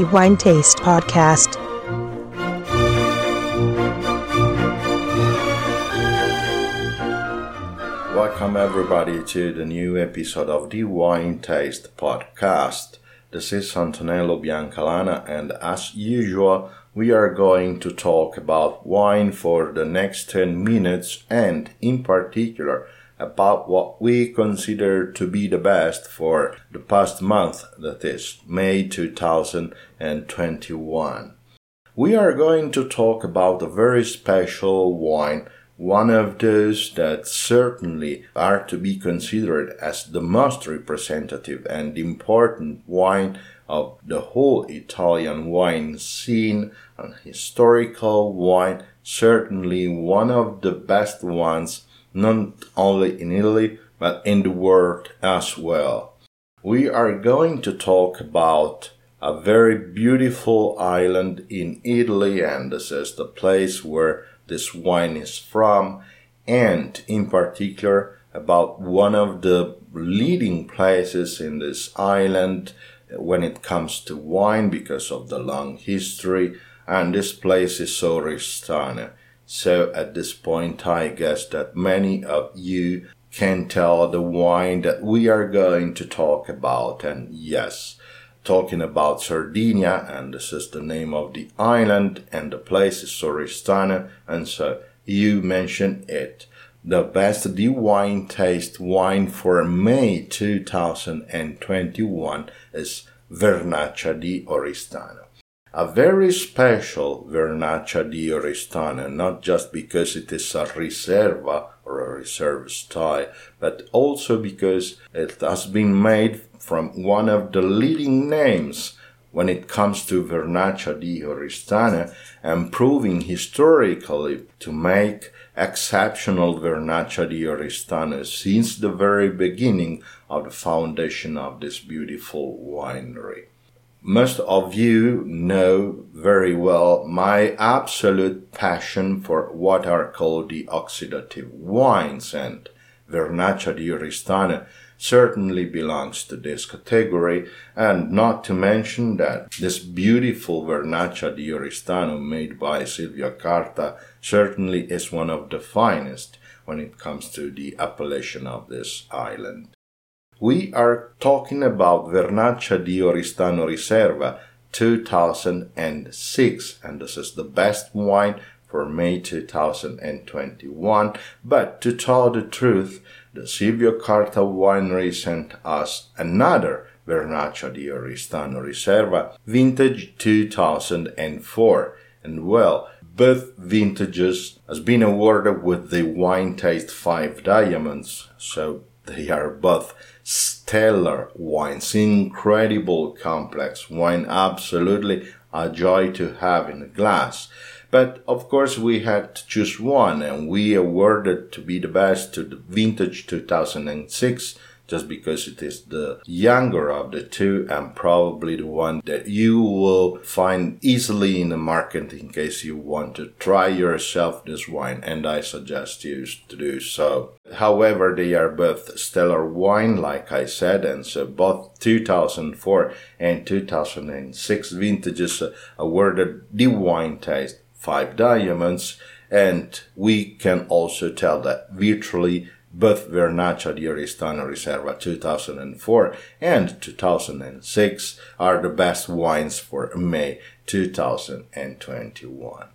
the Wine Taste Podcast. Welcome, everybody, to the new episode of the Wine Taste Podcast. This is Antonello Biancalana, and as usual, we are going to talk about wine for the next 10 minutes and, in particular, about what we consider to be the best for the past month, that is May 2021. We are going to talk about a very special wine, one of those that certainly are to be considered as the most representative and important wine of the whole Italian wine scene, an historical wine, certainly one of the best ones not only in Italy, but in the world as well. We are going to talk about a very beautiful island in Italy, and this is the place where this wine is from, and in particular about one of the leading places in this island when it comes to wine because of the long history, and this place is Oristano. So at this point, I guess that many of you can tell the wine that we are going to talk about. And yes, talking about Sardinia, and this is the name of the island, and the place is Oristano. And so you mentioned it. The best the wine taste wine for May 2021 is Vernaccia di Oristano a very special Vernaccia di Oristano, not just because it is a riserva or a reserve style, but also because it has been made from one of the leading names when it comes to Vernaccia di Oristano and proving historically to make exceptional Vernaccia di Oristano since the very beginning of the foundation of this beautiful winery most of you know very well my absolute passion for what are called the oxidative wines and Vernaccia di Oristano certainly belongs to this category and not to mention that this beautiful Vernaccia di Oristano made by Silvio Carta certainly is one of the finest when it comes to the appellation of this island. We are talking about Vernaccia di Oristano Riserva 2006, and this is the best wine for May 2021. But to tell the truth, the Silvio Carta winery sent us another Vernaccia di Oristano Riserva, vintage 2004. And well, both vintages has been awarded with the Wine Taste 5 Diamonds, so they are both stellar wines, incredible complex wine, absolutely a joy to have in a glass. But of course, we had to choose one, and we awarded to be the best to the vintage 2006 just because it is the younger of the two and probably the one that you will find easily in the market in case you want to try yourself this wine and I suggest you to do so. However, they are both stellar wine, like I said, and so both 2004 and 2006 vintages uh, awarded the wine taste five diamonds and we can also tell that virtually both Vernaccia di Oristano Riserva 2004 and 2006 are the best wines for May 2021.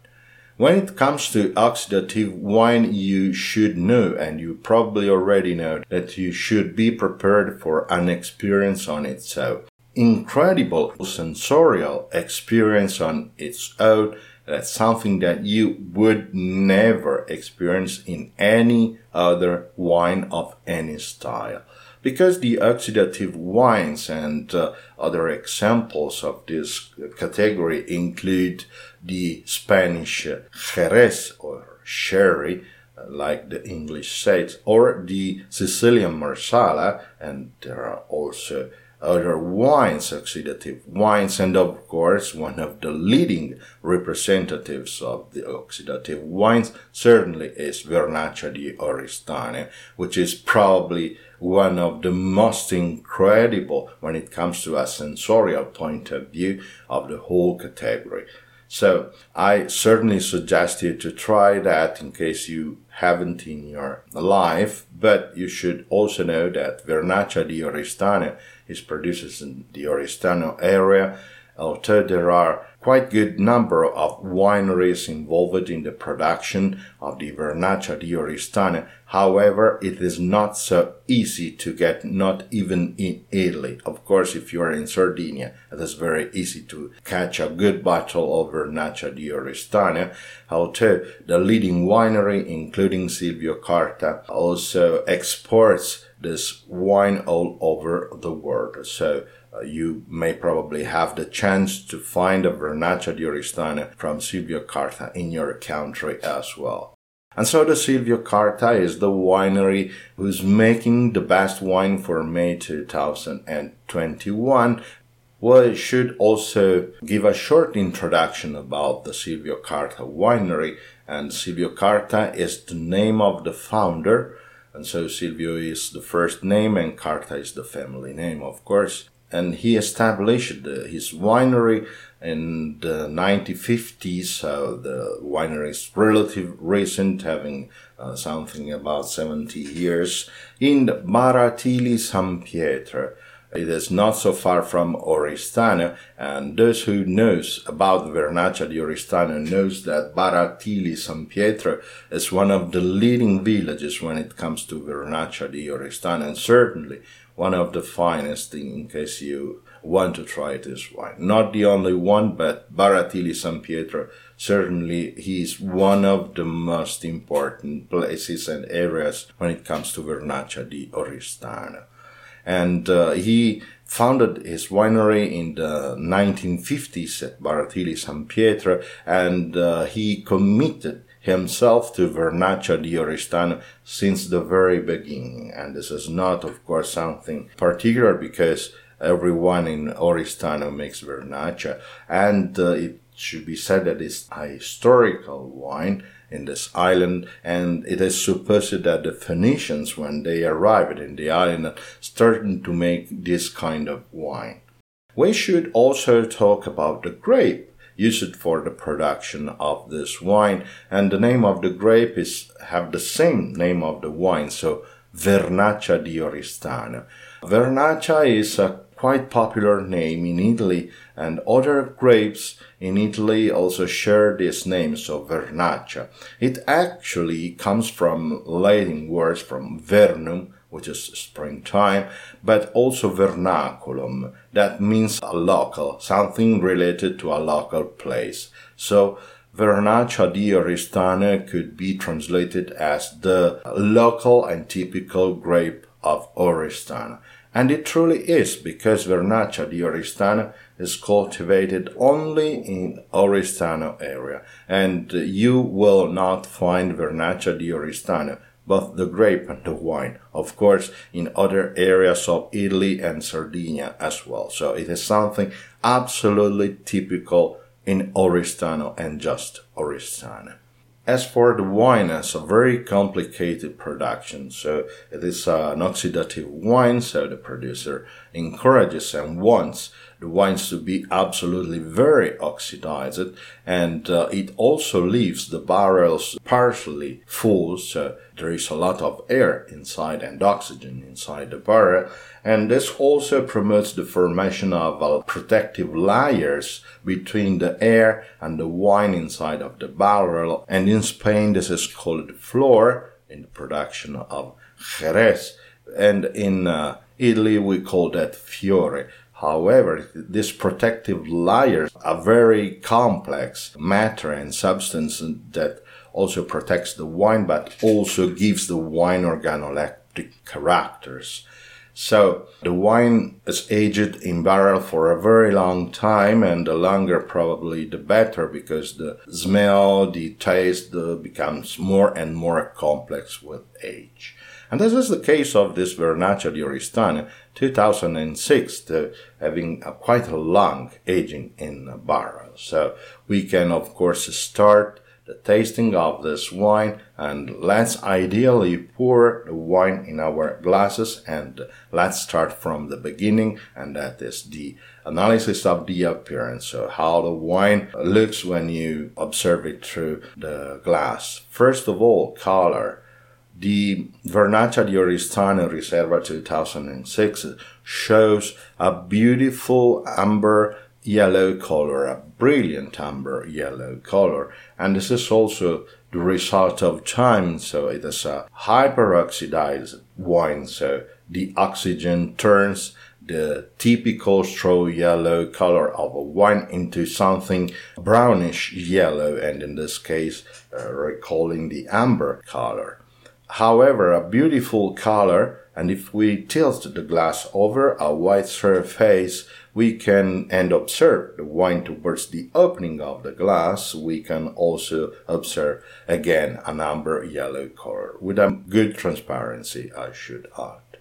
When it comes to oxidative wine, you should know, and you probably already know, that you should be prepared for an experience on its own. Incredible sensorial experience on its own that's something that you would never experience in any other wine of any style. Because the oxidative wines and uh, other examples of this category include the Spanish Jerez or sherry, uh, like the English says, or the Sicilian Marsala, and there are also other wines, oxidative wines, and of course, one of the leading representatives of the oxidative wines certainly is Vernaccia di Oristano, which is probably one of the most incredible when it comes to a sensorial point of view of the whole category. So I certainly suggest you to try that in case you haven't in your life, but you should also know that Vernaccia di Oristano is produced in the Oristano area, although there are quite good number of wineries involved in the production of the Vernaccia di Oristano. However, it is not so easy to get, not even in Italy. Of course, if you are in Sardinia, it is very easy to catch a good bottle of Vernaccia di Oristano. Although the leading winery, including Silvio Carta, also exports this wine all over the world. So Uh, you may probably have the chance to find a Vernaccia di Oristano from Silvio Carta in your country as well. And so the Silvio Carta is the winery who's making the best wine for May 2021. Well, I should also give a short introduction about the Silvio Carta winery. And Silvio Carta is the name of the founder. And so Silvio is the first name and Carta is the family name, of course and he established his winery in the 1950s. So the winery is relatively recent, having uh, something about 70 years in Baratili San Pietro. It is not so far from Oristano, and those who knows about Vernaccia di Oristano knows that Baratili San Pietro is one of the leading villages when it comes to Vernaccia di Oristano, and certainly one of the finest thing in case you want to try this wine. Not the only one, but Baratili San Pietro, certainly he's one of the most important places and areas when it comes to Vernaccia di Oristano. And uh, he founded his winery in the 1950s at Baratili San Pietro, and uh, he committed himself to Vernaccia di Oristano since the very beginning. And this is not, of course, something particular because everyone in Oristano makes Vernaccia. And uh, it should be said that it's a historical wine in this island, and it is supposed that the Phoenicians, when they arrived in the island, started to make this kind of wine. We should also talk about the grape used for the production of this wine. And the name of the grape is have the same name of the wine, so Vernaccia di Oristano. Vernaccia is a quite popular name in Italy, and other grapes in Italy also share this name, so Vernaccia. It actually comes from Latin words from vernum, which is springtime, but also vernaculum, that means a local, something related to a local place. So, Vernaccia di Oristano could be translated as the local and typical grape of Oristano. And it truly is because Vernaccia di Oristano is cultivated only in Oristano area. And you will not find Vernaccia di Oristano both the grape and the wine, of course, in other areas of Italy and Sardinia as well. So it is something absolutely typical in Oristano and just Oristano. As for the wine, it's a very complicated production. So it is an oxidative wine, so the producer encourages and wants the wines to be absolutely very oxidized and uh, it also leaves the barrels partially full so there is a lot of air inside and oxygen inside the barrel and this also promotes the formation of uh, protective layers between the air and the wine inside of the barrel. And in Spain this is called flor in the production of Jerez. And in uh, Italy we call that fiore. However, these protective layers are very complex matter and substance that also protects the wine, but also gives the wine organoleptic characters. So the wine is aged in barrel for a very long time, and the longer probably the better because the smell, the taste uh, becomes more and more complex with age. And this is the case of this Vernaccia di Oristano 2006, having a quite a long aging in barrel. So we can, of course, start the tasting of this wine and let's ideally pour the wine in our glasses and let's start from the beginning and that is the analysis of the appearance so how the wine looks when you observe it through the glass. First of all color. The Vernaccia di Oristano Riserva 2006 shows a beautiful amber yellow color, a brilliant amber yellow color. And this is also the result of time. So it is a hyperoxidized wine. So the oxygen turns the typical straw yellow color of a wine into something brownish yellow and in this case uh, recalling the amber color. However, a beautiful color and if we tilt the glass over a white surface we can and observe the wine towards the opening of the glass, we can also observe again an amber yellow color with a good transparency, I should add.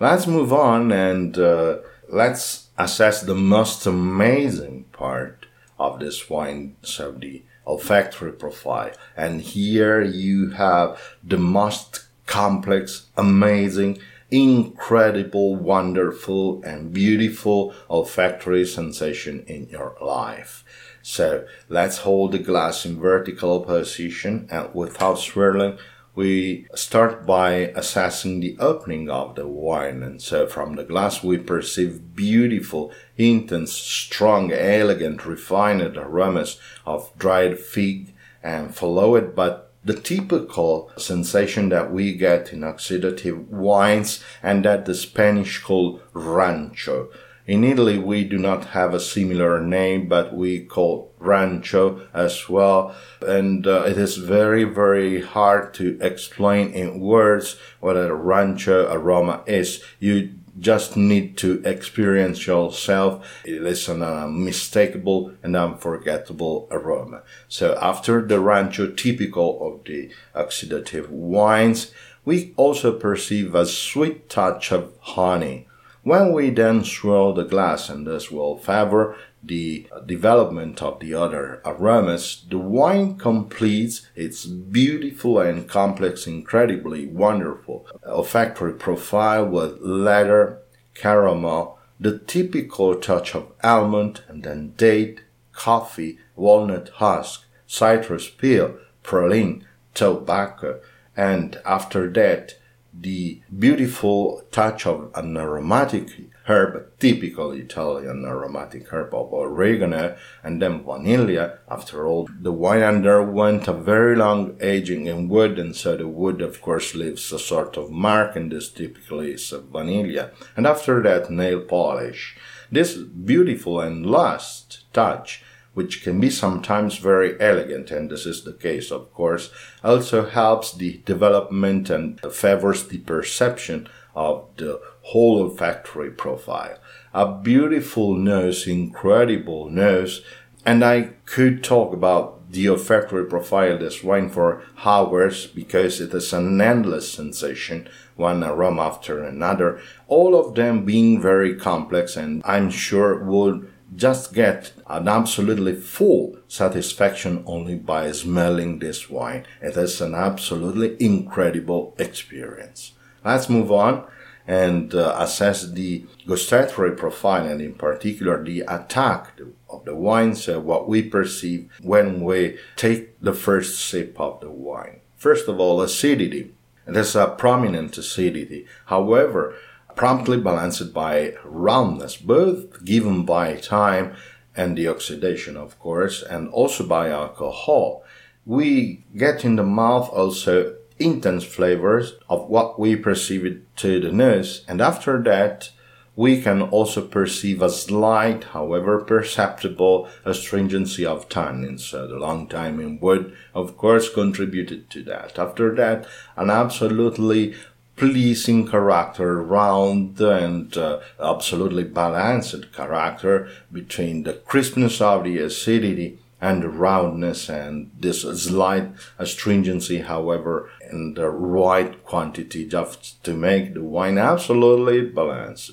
Let's move on and uh, let's assess the most amazing part of this wine, so the olfactory profile. And here you have the most complex, amazing, incredible, wonderful, and beautiful olfactory sensation in your life. So let's hold the glass in vertical position and without swirling, we start by assessing the opening of the wine. And so from the glass, we perceive beautiful, intense, strong, elegant, refined aromas of dried fig and followed by the typical sensation that we get in oxidative wines and that the Spanish call rancio. In Italy, we do not have a similar name, but we call rancio as well. And uh, it is very, very hard to explain in words what a rancio aroma is. You just need to experience yourself. It is an unmistakable and unforgettable aroma. So after the rancio typical of the oxidative wines, we also perceive a sweet touch of honey. When we then swirl the glass, and this will favor the development of the other aromas, the wine completes its beautiful and complex, incredibly wonderful olfactory profile with leather, caramel, the typical touch of almond, and then date, coffee, walnut husk, citrus peel, praline, tobacco, and after that, the beautiful touch of an aromatic herb, typical Italian aromatic herb of oregano, and then vanilla. After all, the wine underwent a very long aging in wood, and so the wood, of course, leaves a sort of mark, and this typically is vanilla. And after that, nail polish. This beautiful and last touch which can be sometimes very elegant, and this is the case, of course, also helps the development and favors the perception of the whole olfactory profile. A beautiful nose, incredible nose, and I could talk about the olfactory profile of this wine for hours because it is an endless sensation, one aroma after another, all of them being very complex and I'm sure would just get an absolutely full satisfaction only by smelling this wine. It is an absolutely incredible experience. Let's move on and uh, assess the gustatory profile and in particular the attack of the wine, so what we perceive when we take the first sip of the wine. First of all, acidity. It is a prominent acidity. However, promptly balanced by roundness, both given by time and the oxidation, of course, and also by alcohol. We get in the mouth also intense flavors of what we perceive to the nose. And after that, we can also perceive a slight, however perceptible, astringency of tannins. So the long time in wood, of course, contributed to that. After that, an absolutely pleasing character, round and uh, absolutely balanced character between the crispness of the acidity and the roundness and this slight astringency, however, in the right quantity just to make the wine absolutely balanced.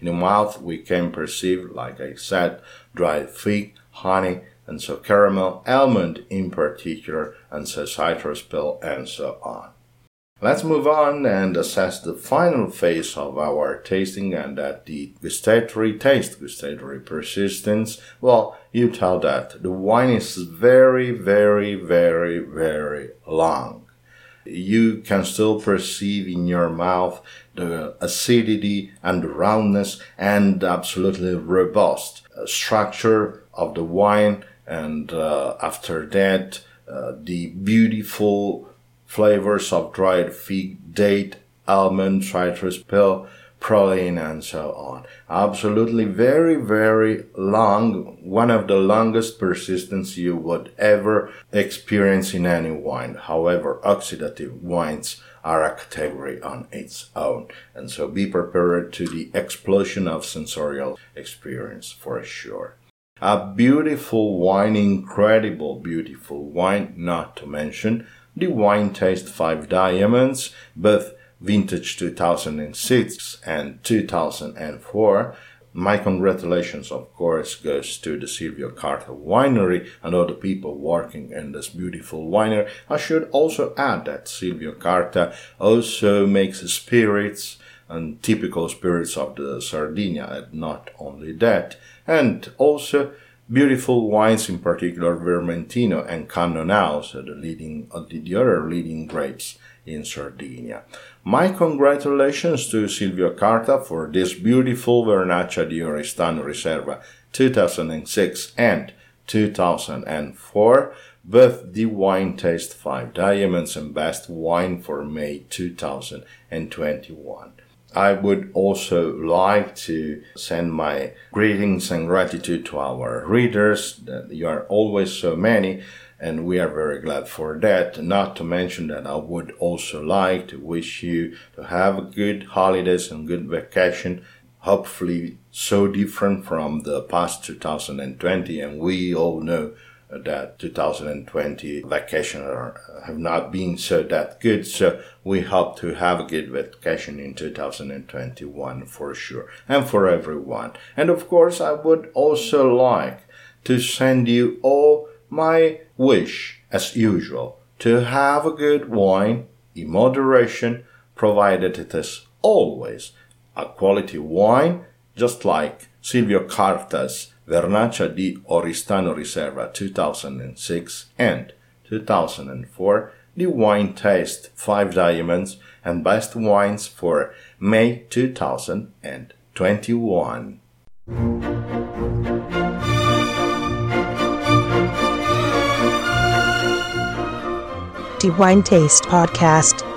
In the mouth, we can perceive, like I said, dried fig, honey, and so caramel, almond in particular, and so citrus peel, and so on. Let's move on and assess the final phase of our tasting and that the gustatory taste, gustatory persistence. Well, you tell that the wine is very, very, very, very long. You can still perceive in your mouth the acidity and the roundness and absolutely robust uh, structure of the wine. And uh, after that, uh, the beautiful flavors of dried fig, date, almond, citrus peel, praline, and so on. Absolutely very, very long, one of the longest persistence you would ever experience in any wine. However, oxidative wines are a category on its own. And so be prepared to the explosion of sensorial experience for sure. A beautiful wine, incredible beautiful wine, not to mention the Wine Taste 5 Diamonds, both vintage 2006 and 2004. My congratulations, of course, goes to the Silvio Carta Winery and all the people working in this beautiful winery. I should also add that Silvio Carta also makes spirits and typical spirits of the Sardinia, and not only that, and also beautiful wines, in particular Vermentino and Cannonau, so the leading, uh, the other leading grapes in Sardinia. My congratulations to Silvio Carta for this beautiful Vernaccia di Oristano Riserva 2006 and 2004, both the Wine Taste 5 Diamonds and Best Wine for May 2021. I would also like to send my greetings and gratitude to our readers. You are always so many, and we are very glad for that. Not to mention that I would also like to wish you to have good holidays and good vacation. Hopefully, so different from the past 2020, and we all know that 2020 vacation have not been so that good. So we hope to have a good vacation in 2021 for sure and for everyone. And of course, I would also like to send you all my wish as usual to have a good wine in moderation, provided it is always a quality wine, just like Silvio Carta's Vernaccia di Oristano Riserva 2006 and 2004, the Wine Taste 5 Diamonds and Best Wines for May 2021. The Wine Taste Podcast